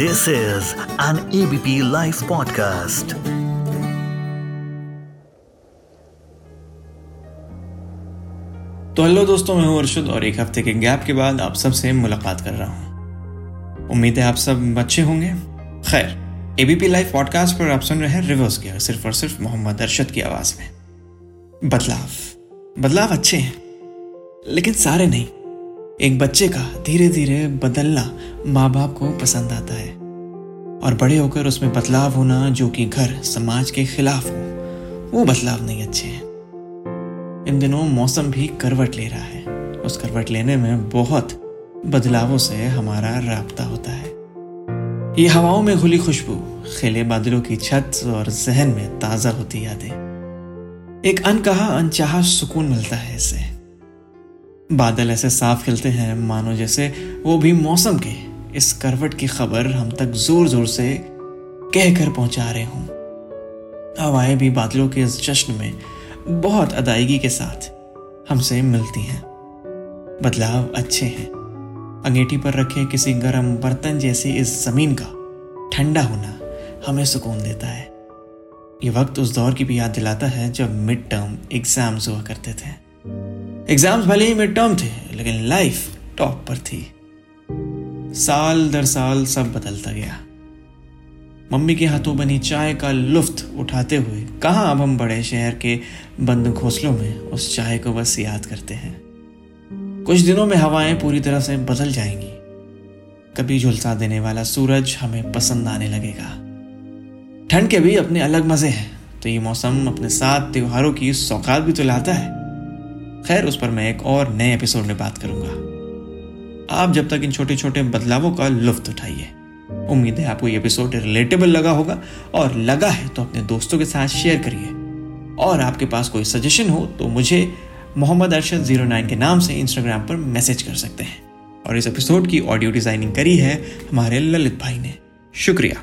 This is an ABP Life podcast. तो hello दोस्तों, मैं हूँ अर्शद और एक हफ़्ते के गैप के बाद आप सबसे मुलाकात कर रहा हूँ। उम्मीद है आप सब अच्छे होंगे। खैर एबीपी लाइव पॉडकास्ट पर आप सुन रहे हैं रिवर्स गियर सिर्फ़ और सिर्फ़ मोहम्मद अरशद की आवाज़ में। बदलाव। बदलाव अच्छे हैं, लेकिन सारे नहीं। एक बच्चे का धीरे धीरे बदलना माँ बाप को पसंद आता है। और बड़े होकर उसमें बदलाव होना, जो कि घर, समाज के खिलाफ हो, वो बदलाव नहीं अच्छे हैं। इन दिनों मौसम भी करवट ले रहा है। उस करवट लेने में बहुत बदलावों से हमारा राबता होता है। ये हवाओं में घुली खुशबू, खेले बादलों की छत और जहन में ताज़ा होती यादें। एक अनकहा, अनचाहा सुकून मिलता है इससे बादल ऐसे साफ़ खिलते हैं, मानो जैसे वो भी मौसम के। इस करवट की खबर हम तक ज़ोर ज़ोर से कहकर पहुँचा रहे हूँ। हवाएँ भी बादलों के इस जश्न में बहुत अदायगी के साथ हमसे मिलती हैं। बदलाव अच्छे हैं। अंगेठी पर रखे किसी गर्म बर्तन जैसी इस ज़मीन का ठंडा होना हमें सुकून देता है। ये वक्त उस दौर की भी याद दिलाता है जब मिड टर्म एग्ज़ाम्स हुआ करते थे। एग्ज़ाम्स भले ही मिड टर्म थे, लेकिन लाइफ टॉप पर थी। साल दर साल सब बदलता गया। मम्मी के हाथों बनी चाय का लुफ्त उठाते हुए, कहा अब हम बड़े शहर के बंद घोंसलों में उस चाय को बस याद करते हैं। कुछ दिनों में हवाएँ पूरी तरह से बदल जाएँगी। कभी झुलसा देने वाला सूरज हमें पसंद आने लगेगा। ठंड के भी अपने अलग मज़े हैं तो ये मौसम अपने साथ त्योहारों की सौगात भी तो लाता है। खैर, उस पर मैं एक और नए एपिसोड में बात करूँगा। आप जब तक इन छोटे छोटे बदलावों का लुफ्त उठाइए, उम्मीद है आपको ये एपिसोड रिलेटेबल लगा होगा और लगा है तो अपने दोस्तों के साथ शेयर करिए। और आपके पास कोई सजेशन हो तो मुझे मोहम्मद अरशद ज़ीरो नाइन के नाम से इंस्टाग्राम पर मैसेज कर सकते हैं। और इस एपिसोड की ऑडियो डिज़ाइनिंग करी है हमारे ललित भाई ने। शुक्रिया।